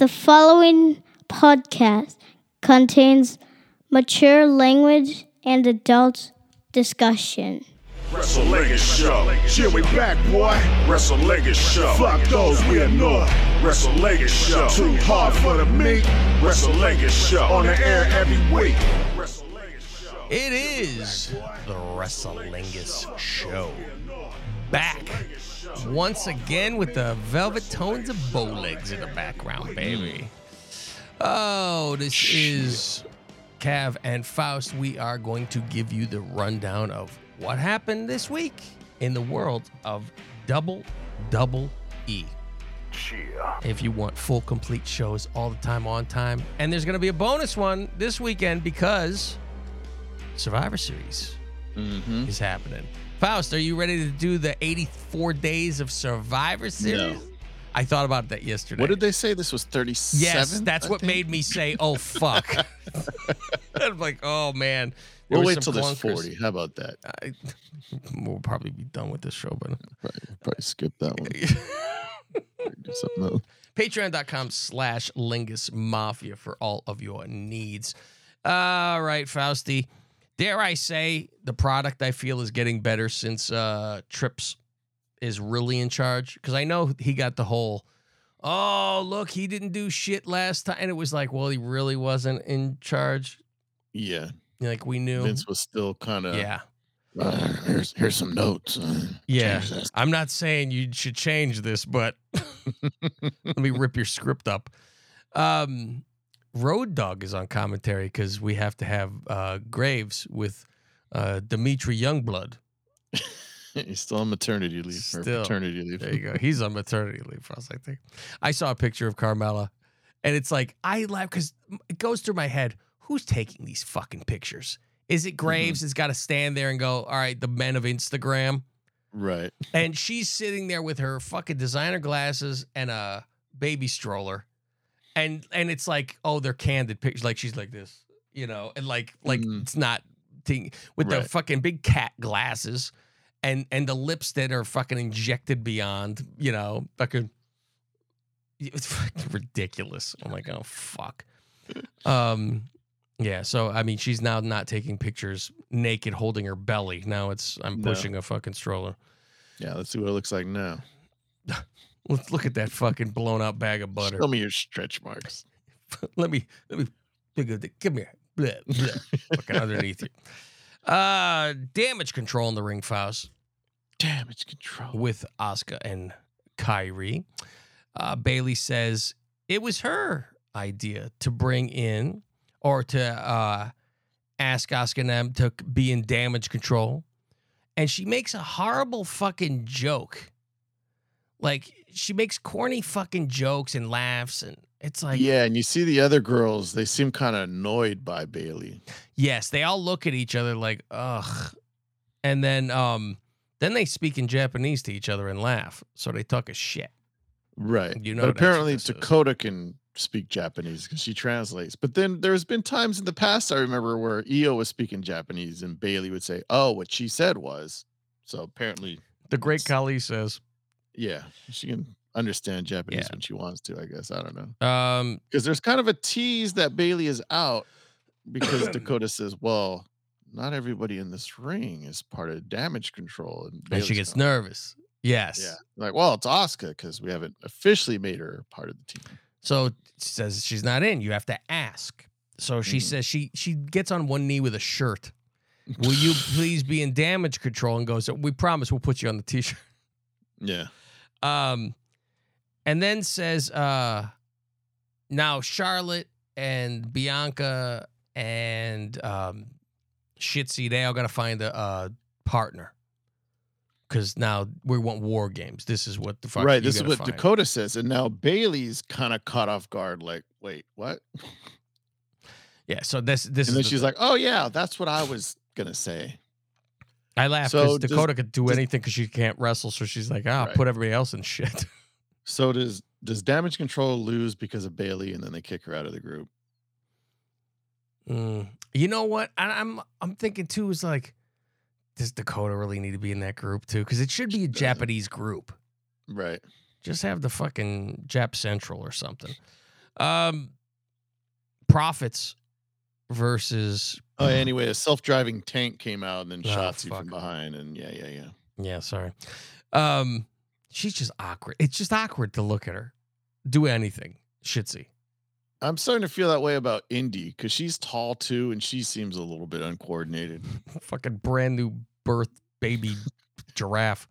The following podcast contains mature language and adult discussion. Wrestle Show. Yeah, we back, boy. Wrestle Show. Fuck those we annoy. Wrestle Show. Too hard for the meat. Wrestle Show. On the air every week. Wrestle Legged Show. It is the Wrestlingus Show. Back once again with the velvet tones of bow legs in the background, baby. Oh, this is Cav and Faust. We are going to give you the rundown of what happened this week in the world of Double Double E. If you want full complete shows all the time on time. And there's going to be a bonus one this weekend because Survivor Series Mm-hmm. is happening. Faust, are you ready to do the 84 days of Survivor Series? I thought about that yesterday. What did they say? This was 37? Yes, that's I what think? made me say, "Oh fuck." I'm like, "Oh man." There We'll wait till there's 40. How about that? I, we'll probably be done with this show, but Probably, probably skip that one. Do something else. patreon.com slash lingus mafia for all of your needs all right fausty dare i say the product i feel is getting better since uh trips is really in charge because i know he got the whole oh look he didn't do shit last time and it was like well he really wasn't in charge Yeah. like we knew Vince was still kind of. yeah here's here's some notes. uh, Yeah. I'm not saying you should change this, but let me rip your script up. Um, Road Dogg is on commentary because we have to have uh, Graves with uh, Dimitri Youngblood. He's still on maternity leave or Still. paternity leave. There you go. He's on maternity leave for us, I think. I saw a picture of Carmella, and it's like I laugh because it goes through my head: Who's taking these fucking pictures? Is it Graves that's got to stand there and go, "All right, the men of Instagram"? Right. and she's sitting there with her fucking designer glasses and a baby stroller and and it's like oh they're candid pictures like she's like this you know and like like Mhm. it's not ting- with the fucking big cat glasses and and the lips that are fucking injected beyond you know fucking it's fucking ridiculous i'm like oh fuck um yeah so i mean she's now not taking pictures naked holding her belly now it's i'm No. pushing a fucking stroller Yeah. Let's see what it looks like now. Let's look at that fucking blown out bag of butter. Show me your stretch marks. let me let me look at the come here. Blah, blah. fucking underneath you. Uh damage control in the ring Faust Damage control. with Asuka and Kairi. Uh Bayley says it was her idea to bring in or to uh ask Asuka and them to be in damage control. And she makes a horrible fucking joke. Like she makes corny fucking jokes and laughs and it's like yeah, and you see the other girls, they seem kind of annoyed by Bayley. Yes, they all look at each other like, ugh. And then um then they speak in Japanese to each other and laugh. So they talk a shit. Right. You know but apparently this is. Dakota can speak Japanese because she translates. But then there's been times in the past I remember where Io was speaking Japanese and Bayley would say, "Oh, what she said was." So apparently, The great Kali says, yeah, she can understand Japanese Yeah. when she wants to. I guess I don't know um, because there's kind of a tease that Bayley is out because Dakota says, "Well, not everybody in this ring is part of damage control," and, and she gets going, nervous. Yes. Yeah, like, well, it's Oscar because we haven't officially made her part of the team. So she says she's not in. You have to ask. So she Mhm. says she she gets on one knee with a shirt. Will you please be in damage control? And goes, we promise we'll put you on the t-shirt. Yeah. Um, and then says, uh, now Charlotte and Bianca and um, Shitzy, they all got to find a, a partner. Because now we want war games. This is what the fuck. right. This is what find. Dakota says, and now Bayley's kind of caught off guard. Like, wait, what? Yeah. So this this and then the she's thing. like, oh yeah, that's what I was gonna say. I laugh because so does- Dakota could do does- anything because she can't wrestle. So she's like, ah, Right. put everybody else in shit. So does does Damage Control lose because of Bayley, and then they kick her out of the group? Mm. You know what? I, I'm I'm thinking too is like, does Dakota really need to be in that group too? Because it should be a. Japanese group. Right. Just have the fucking Jap Central or something. Um, profits versus Oh, anyway, a self-driving tank came out and then Oh, shot you from behind, and yeah, yeah, yeah. yeah, sorry. Um, she's just awkward. It's just awkward to look at her do anything. Shitsy. I'm starting to feel that way about Indi because she's tall too, and she seems a little bit uncoordinated. Fucking brand new birth baby giraffe.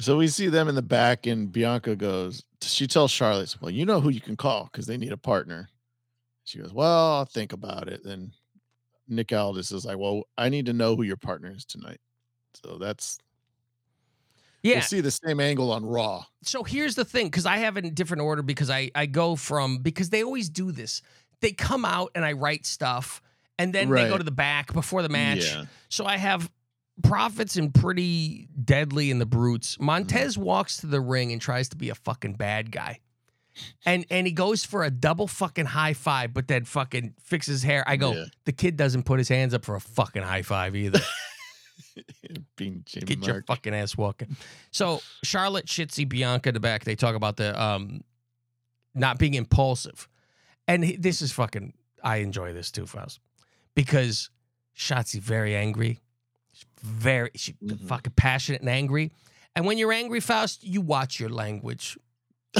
So we see them in the back, and Bianca goes. She tells Charlotte, "Well, you know who you can call because they need a partner." She goes, "Well, I'll think about it." Then Nick Aldis is like, "Well, I need to know who your partner is tonight." So that's Yeah. we'll see the same angle on Raw. so here's the thing because i have it in different order because i i go from because they always do this they come out and i write stuff and then they go to the back before the match Yeah. so i have profits and pretty deadly in the brutes Mm-hmm. montez walks to the ring and tries to be a fucking bad guy and and he goes for a double fucking high five but then fucking fixes his hair i go Yeah. the kid doesn't put his hands up for a fucking high five either Being Jamie Get your fucking ass walking. So Charlotte, Shitzy, Bianca in the back, they talk about the um not being impulsive. And he- this is fucking I enjoy this too, Faust. Because Shotzi very angry. She's very she Mhm. fucking passionate and angry. And when you're angry, Faust, you watch your language.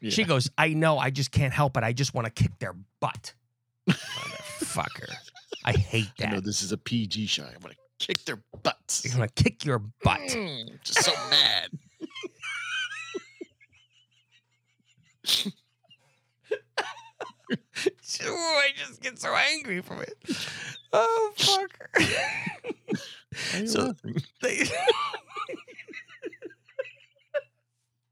Yeah. She goes, I know, I just can't help it. I just want to kick their butt. Motherfucker. I hate I know this is a PG show. I'm gonna kick their butts. I'm gonna kick your butt. Mm, just so mad. Ooh, I just get so angry from it. Oh fuck. Why are you So- they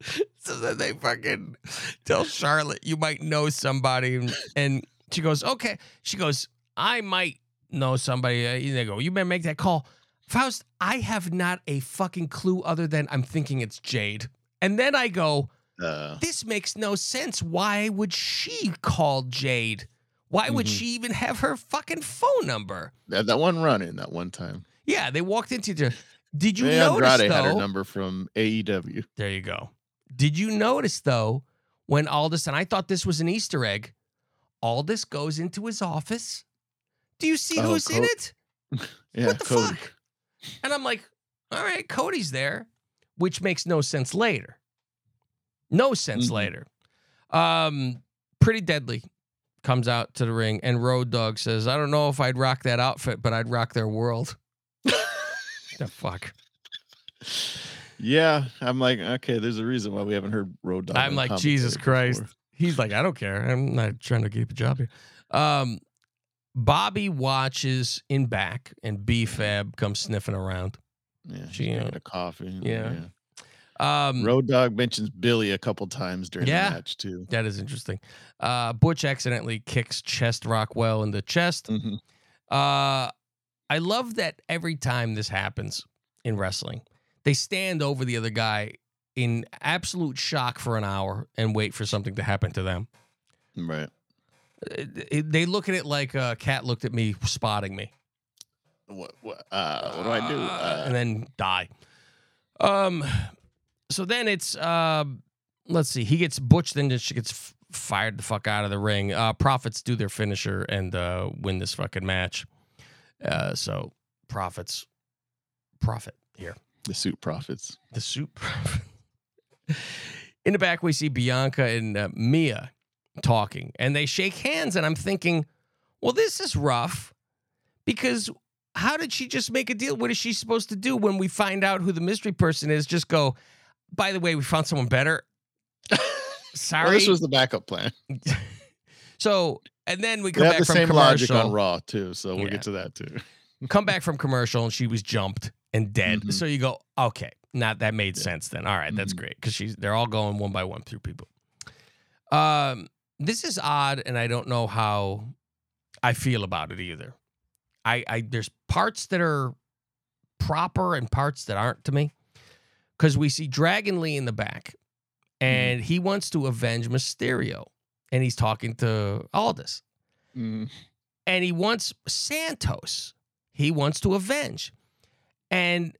So then they fucking tell Charlotte, you might know somebody. And, and she goes, okay. She goes, I might know somebody. Uh, They go, you better make that call. Faust, I have not a fucking clue other than I'm thinking it's Jade. And then I go, Uh, this makes no sense. Why would she call Jade? Why would Mhm. she even have her fucking phone number? that, that one run in that one time. Yeah, they walked into the. Did you May notice Andrade had her number from AEW. There you go. Did you notice though when Aldis and I thought this was an Easter egg? Aldis goes into his office. Do you see Oh, who's in it? Yeah, what the Cody. fuck? And I'm like, all right, Cody's there, which makes no sense later. No sense Mhm. later. Um, pretty deadly comes out to the ring, and Road Dogg says, I don't know if I'd rock that outfit, but I'd rock their world. the fuck? Yeah, I'm like, okay, there's a reason why we haven't heard Road Dogg. I'm like, Jesus Christ. before. He's like, I don't care. I'm not trying to keep a job here. Um, Bobby watches in back, and B Fab comes sniffing around. Yeah, She, she's drinking uh, a coffee. yeah. Um, Road Dogg mentions Billy a couple times during Yeah. the match too. that is interesting. Uh, Butch accidentally kicks Chest Rockwell in the chest. Mhm. Uh, I love that every time this happens in wrestling, they stand over the other guy in absolute shock for an hour and wait for something to happen to them. Right. It- it- they look at it like a cat looked at me spotting me. What what uh what do I do? Uh, and then die. Um, so then it's uh, let's see, he gets Butch, then she gets f- fired the fuck out of the ring. Uh, Profits do their finisher and uh, win this fucking match. Uh, so Profits, profit here. The suit profits. The soup. Profits. In the back, we see Bianca and uh, Mia talking, and they shake hands, and I'm thinking, well, this is rough because how did she just make a deal? What is she supposed to do when we find out who the mystery person is? Just go, by the way, we found someone better. Sorry. Well, this was the backup plan. so, and then we come back the from same logic on Raw too, so we'll Yeah. get to that too. come back from commercial and she was jumped and dead. Mhm. So you go, okay, now that made Yeah. sense then. All right, that's Mhm. great because she's they're all going one by one through people. Um, this is odd, and I don't know how I feel about it either. I, I there's parts that are proper and parts that aren't to me because we see Dragon Lee in the back, and he wants to avenge Mysterio, and he's talking to Aldis Mm, and he wants Santos. He wants to avenge. And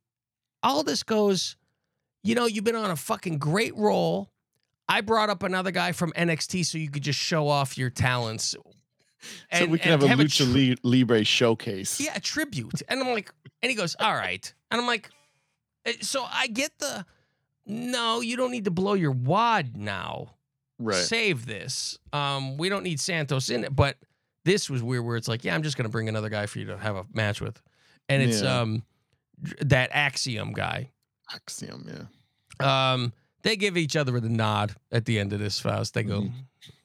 Aldis goes, You know, you've been on a fucking great roll. I brought up another guy from NXT so you could just show off your talents. so we can and have a lucha tri- libre showcase. yeah, a tribute. And I'm like, and he goes, all right. And I'm like, eh, so I get the, no, you don't need to blow your wad now. right. Save this. Um, we don't need Santos in it. But this was weird where it's like, yeah, I'm just gonna bring another guy for you to have a match with. And it's Yeah. um that Axiom guy. Axiom, yeah. Um, they give each other the nod at the end of this Faust. They go, Mhm.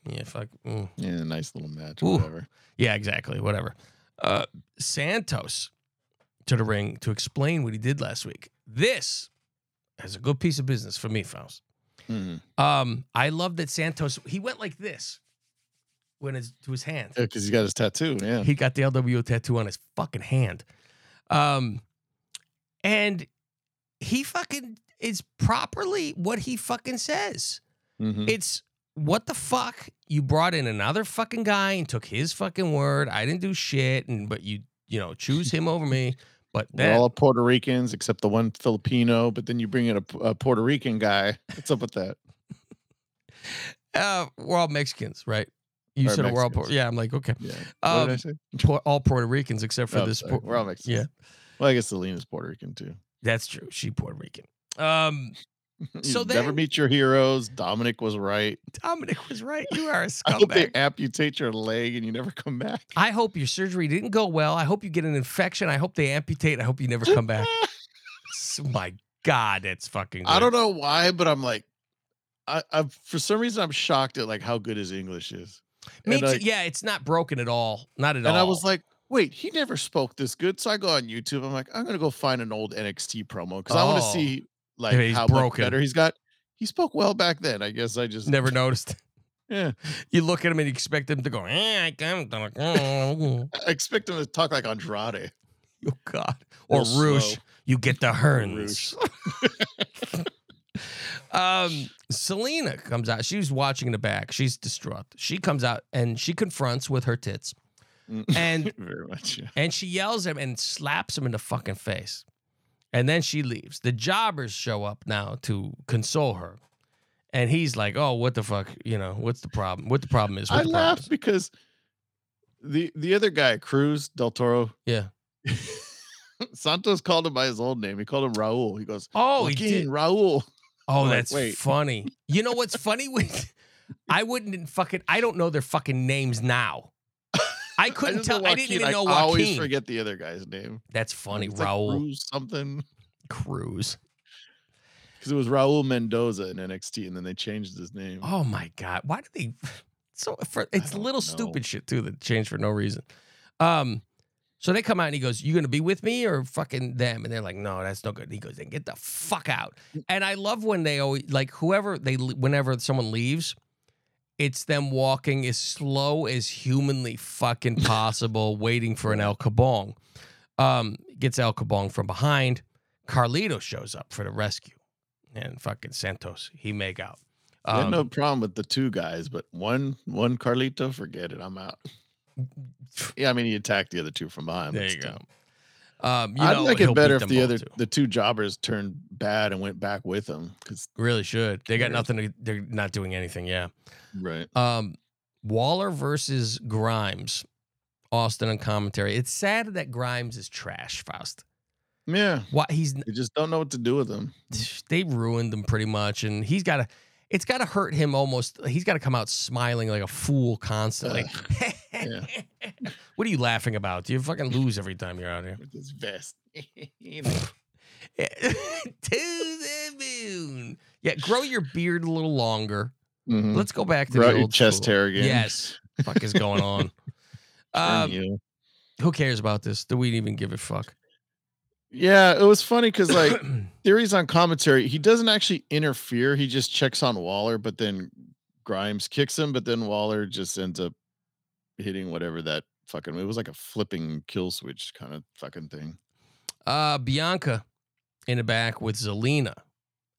yeah, fuck. mm. Yeah, nice little match, Ooh. whatever. Yeah, exactly. Whatever. Uh, Santos to the ring to explain what he did last week. This is a good piece of business for me, Faust. Mhm. Um, I love that Santos he went like this when it's to his hand. Yeah, because he's got his tattoo. Yeah. He got the LWO tattoo on his fucking hand. Um, and he fucking is properly what he fucking says. Mhm. It's what the fuck? You brought in another fucking guy and took his fucking word. I didn't do shit, and but you you know choose him over me. But We're all Puerto Ricans except the one Filipino, but then you bring in a, a Puerto Rican guy. What's up with that? uh, we're all Mexicans, right? You said we're all Puerto. Yeah, I'm like okay, Yeah. Um, what did I say? All Puerto Ricans except for Oh, this. sorry. We're all Mexicans. Yeah, Well, I guess Zelina's Puerto Rican too. that's true. She Puerto Rican. Um, So You never meet your heroes. Dominic was right. Dominic was right. You are a I hope they amputate your leg and you never come back. I hope your surgery didn't go well. I hope you get an infection. I hope they amputate. I hope you never come back. My God, it's fucking. Good. I don't know why, but I'm like, I, I for some reason I'm shocked at like how good his English is. Me and, too. like- yeah, it's not broken at all. Not at all. And I was like, wait, he never spoke this good. So I go on YouTube. I'm like, I'm gonna go find an old NXT promo because I want to Oh. see like Yeah, how broken. much better he's got. He spoke well back then. I guess I just never noticed. yeah. You look at him and you expect him to go. Eh, I can't. Oh I expect him to talk like Andrade. Oh God. Or Rouge. You get the herns. Um, Zelina comes out. She's watching in the back. She's distraught. She comes out and she confronts with her tits. Mm. And Very much. Yeah. and she yells at him and slaps him in the fucking face. And then she leaves. The jobbers show up now to console her. And he's like, "Oh, what the fuck? You know, what's the problem? What the problem is?" I laughed is?" because the the other guy, Cruz Del Toro, Yeah. Santos called him by his old name. He called him Raul. He goes, Oh, he did. Raul. Oh, I'm like, that's wait. funny. You know what's funny? With I wouldn't fucking. I don't know their fucking names now. I couldn't just tell. I didn't even know I always forget the other guy's name. That's funny, It's like Raul Cruz something. Cruz. Because it was Raul Mendoza in NXT, and then they changed his name. Oh my god, why did they? So for it's little know. stupid shit too that changed for no reason. Um, so they come out and he goes, "You gonna be with me or fucking them?" And they're like, "No, that's no good." And he goes, "Then get the fuck out." And I love when they always like whoever they whenever someone leaves, it's them walking as slow as humanly fucking possible, waiting for an El Kabong. Um, gets El Kabong from behind. Carlito shows up for the rescue, and fucking Santos he make out. I had Um, no problem with the two guys, but one one Carlito, forget it. I'm out. Yeah, I mean he attacked the other two from behind. There you still. go. Um, you I'd know, like it better if the other too. the two jobbers turned bad and went back with him. Because really should. They got nothing. To, they're not doing anything. Yeah. right, Um, Waller versus Grimes, Austin on commentary. It's sad that Grimes is trash, Faust. yeah, Why he's you just don't know what to do with him. they ruined him pretty much, and he's got to. It's got to hurt him almost. He's got to come out smiling like a fool constantly. yeah. what are you laughing about? You fucking lose every time you're out here. With his vest. to the moon. Yeah, grow your beard a little longer. Mhm. Let's go back to Grow the old chest school. hair again. Yes. Fuck is going on? Um, you. who cares about this? Do we even give a fuck? Yeah, it was funny because like Theory's on commentary, he doesn't actually interfere. He just checks on Waller, but then Grimes kicks him, but then Waller just ends up hitting whatever that fucking it was like a flipping kill switch kind of fucking thing. uh, Bianca in the back with Zelina,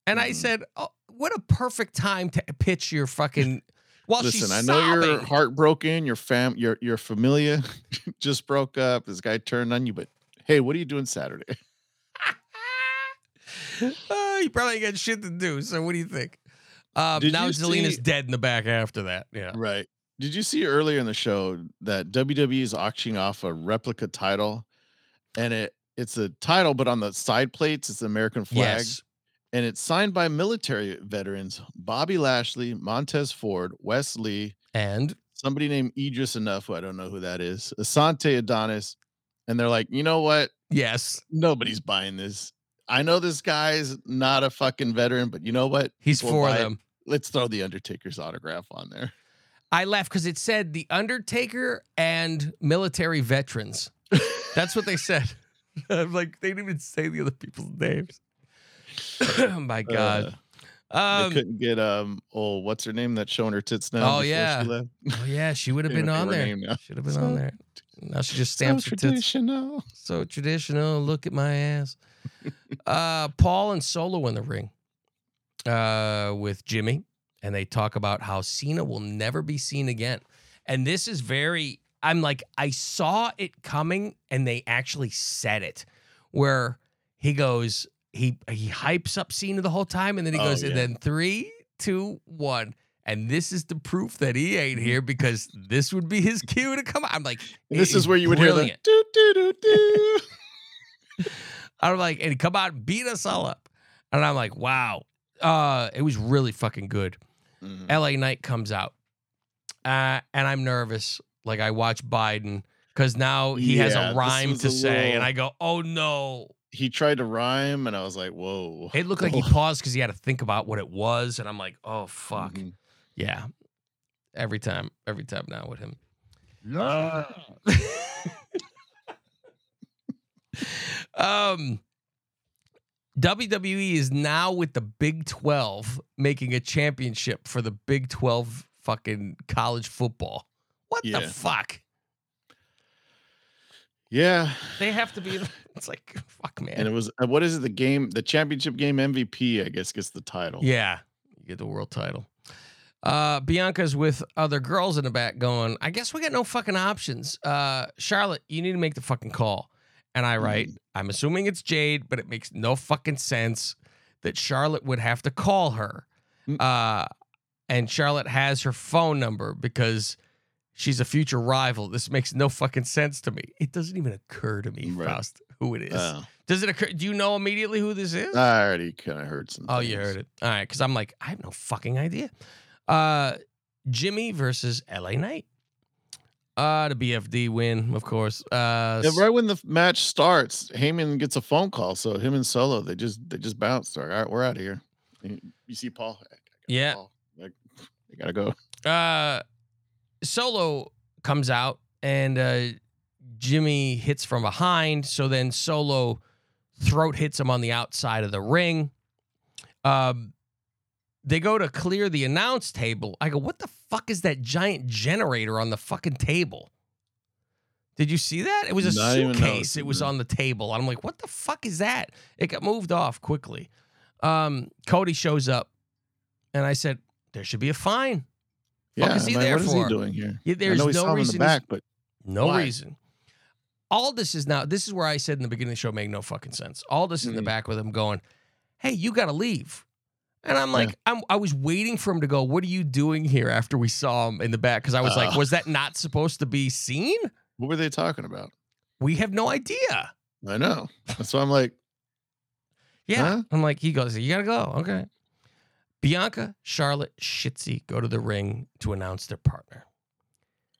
and I Mhm. said, oh, "What a perfect time to pitch your fucking." While Listen, she's I know you're heartbroken, your fam your your familia just broke up, this guy turned on you, but hey, what are you doing Saturday? uh, you probably got shit to do. So what do you think? Um, now Zelina's see- dead in the back after that. Yeah. Right. Did you see earlier in the show that WWE is auctioning off a replica title, and it it's a title, but on the side plates it's the American flag, Yes. and it's signed by military veterans Bobby Lashley, Montez Ford, Wes Lee, And somebody named Edris Enofé, who I don't know who that is, Ashante Adonis, and they're like, you know what? yes, Nobody's buying this. I know this guy's not a fucking veteran, but you know what? he's People for buy it. them. Let's throw the Undertaker's autograph on there. I left because it said the Undertaker and military veterans. That's what they said. I'm like, they didn't even say the other people's names. oh my God. Uh, um, they couldn't get um oh what's her name that's showing her tits now. Oh, yeah. oh, yeah, she would have been on her there. Should have been So- on there. Now she just So stamps her tits. traditional. So traditional. Look at my ass. uh, Paul and Solo in the ring uh, with Jimmy, and they talk about how Cena will never be seen again. And this is very. I'm like, I saw it coming, and they actually said it, where he goes, he he hypes up Cena the whole time, and then he Oh, goes, and then three, two, one. And this is the proof that he ain't here because this would be his cue to come out. I'm like, this is where you would hear brilliant. the do do do do. I'm like, and come out beat us all up. And I'm like, wow. Uh, it was really fucking good. Mhm. LA Knight comes out. Uh, and I'm nervous. Like I watch Biden because now he has a rhyme to a say, and I go, oh no. He tried to rhyme, and I was like, "Whoa!" It looked like he paused because he had to think about what it was, and I'm like, oh fuck. Mhm. Yeah. Every time, every time now with him. um WWE is now with the Big 12 making a championship for the Big 12 fucking college football. What the Yeah. fuck? Yeah, They have to be it's like fuck man. and it was uh, what is it? The game, the championship game MVP, I guess, gets the title. Yeah, you get the world title. Uh, Bianca's with other girls in the back going, I guess we got no fucking options. Uh, Charlotte, you need to make the fucking call. And I write, I'm assuming it's Jade, but it makes no fucking sense that Charlotte would have to call her. Mm. Uh, and Charlotte has her phone number because she's a future rival. This makes no fucking sense to me. It doesn't even occur to me, Right. Faust, who it is. Oh, Does it occur? Do you know immediately who this is? I already kind of heard some. Oh, you heard it. All right, because I'm like, I have no fucking idea. Uh, Jimmy versus LA Knight. Uh, the BFD win, of course. Uh, Yeah, right when the match starts, Heyman gets a phone call. So him and Solo, they just they just bounced. All right, we're out of here. You see Paul? Yeah. call. Like, they gotta go. uh, Solo comes out and uh, Jimmy hits from behind. So then Solo throat hits him on the outside of the ring. Um, they go to clear the announce table. I go, what the fuck is that giant generator on the fucking table? Did you see that? It was a Not suitcase. It was on the table. I'm like, what the fuck is that? It got moved off quickly. Um, Cody shows up, and I said, there should be a fine. Fuck Yeah, is he I'm there what is for? he doing here? Yeah, there's no reason the back, but No Why? reason. Aldis is now. This is where I said in the beginning of the show made no fucking sense. Aldis in the Mhm. back with him going, "Hey, you got to leave," and I'm like, I'm, I was waiting for him to go. What are you doing here? After we saw him in the back, because I was like, Uh. was that not supposed to be seen? what were they talking about? We have no idea. I know. So I'm like, Yeah, Huh? I'm like, he goes, you gotta go. Okay. Bianca, Charlotte, Shitzy go to the ring to announce their partner.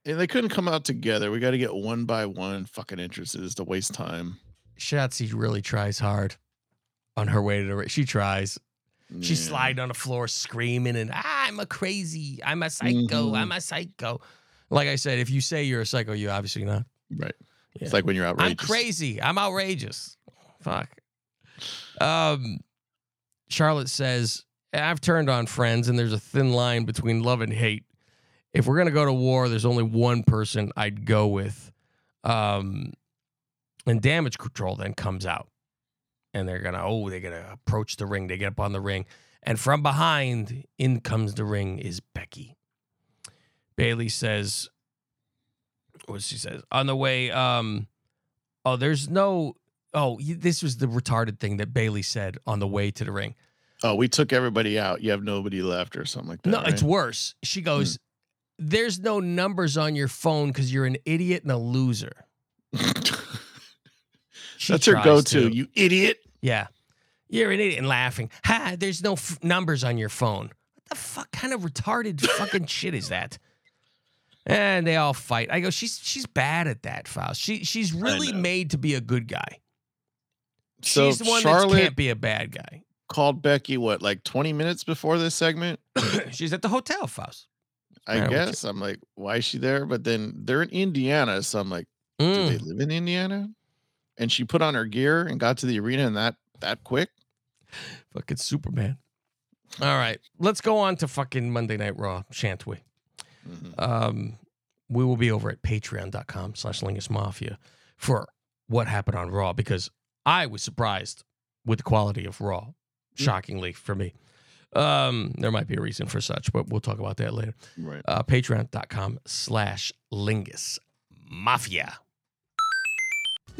and they couldn't come out together. We got to get one by one fucking entrances to waste time. Shotzi really tries hard on her way to the ring. She tries. She's Yeah. sliding on the floor, screaming, and "Ah, I'm a crazy. I'm a psycho. Mhm. I'm a psycho. Like I said, if you say you're a psycho, you obviously not. Right. Yeah. It's like when you're outrageous. I'm crazy. I'm outrageous. Fuck. Um, Charlotte says, I've turned on friends, and there's a thin line between love and hate. If we're gonna go to war, there's only one person I'd go with. Um, and damage control then comes out. And they're gonna, oh, they're gonna approach the ring. They get up on the ring. And from behind, in comes the ring is Becky. Bayley says, what she says on the way um oh there's no oh this was the retarded thing that bayley said on the way to the ring Oh, we took everybody out. You have nobody left or something like that. No, it's worse. She goes, There's no numbers on your phone because you're an idiot and a loser. She That's her go-to. You idiot. Yeah. You're an idiot and laughing. Ha, there's no f- numbers on your phone. What the fuck kind of retarded fucking shit is that? And they all fight. I go, she's she's bad at that, Faust. She she's really made to be a good guy. So she's the one that Charlotte can't be a bad guy. called Becky what, like 20 minutes before this segment? she's at the hotel, Faust. I guess. I'm like, why is she there? But then they're in Indiana, so I'm like, do Mm. they live in Indiana? And she put on her gear and got to the arena and that that quick. Fucking Superman. All right, let's go on to fucking Monday Night Raw, shan't we? Mhm. um, we will be over at patreon.com slash lingus mafia for what happened on raw because i was surprised with the quality of raw shockingly for me um, there might be a reason for such but we'll talk about that later Right. uh, patreon.com slash lingus mafia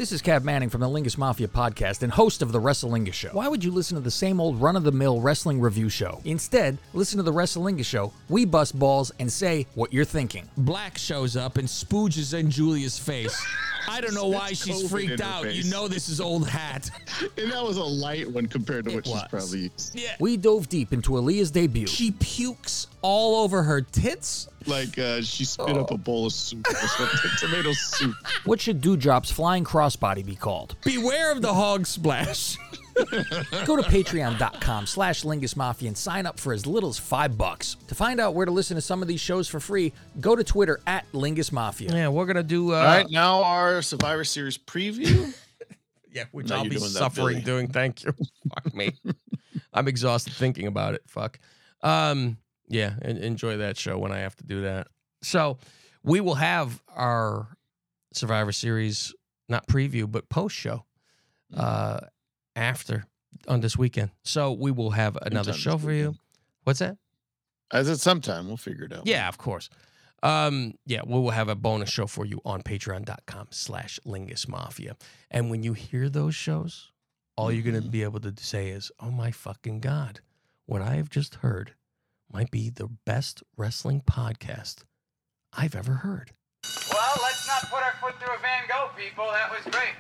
This is Cav Manning from the Lingus Mafia podcast and host of the Wrestlingus Show. Why would you listen to the same old run of the mill wrestling review show? Instead, listen to the Wrestlingus Show. We bust balls and say what you're thinking. Black shows up and spooges in Julia's face. I don't know why she's COVID freaked in her out. You know this is old hat. And that was a light one compared to It what she's probably used. Yeah. We dove deep into Aaliyah's debut. She pukes all over her tits. Like uh, she spit up a bowl of soup or something, tomato soup. What should Dewdrop's flying crossbody be called? Beware of the hog splash. Go to patreon.com slash Lingus Mafia and sign up for as little as five bucks. To find out where to listen to some of these shows for free, go to Twitter at Lingus Mafia. yeah we're gonna do uh, All right, now our Survivor Series preview. yeah which Now i'll be doing suffering Billy. doing thank you fuck me i'm exhausted thinking about it fuck um yeah en- enjoy that show when i have to do that so we will have our survivor series not preview but post show uh after on this weekend. So we will have another Sometime show for you. what's that? As at sometime, we'll figure it out. yeah of course. Um yeah we will have a bonus show for you on patreon.com slash lingus mafia. And when you hear those shows all you're going to be able to say is oh my fucking god what i have just heard might be the best wrestling podcast i've ever heard. Well, let's not put our foot through a Van Gogh, people. That was great.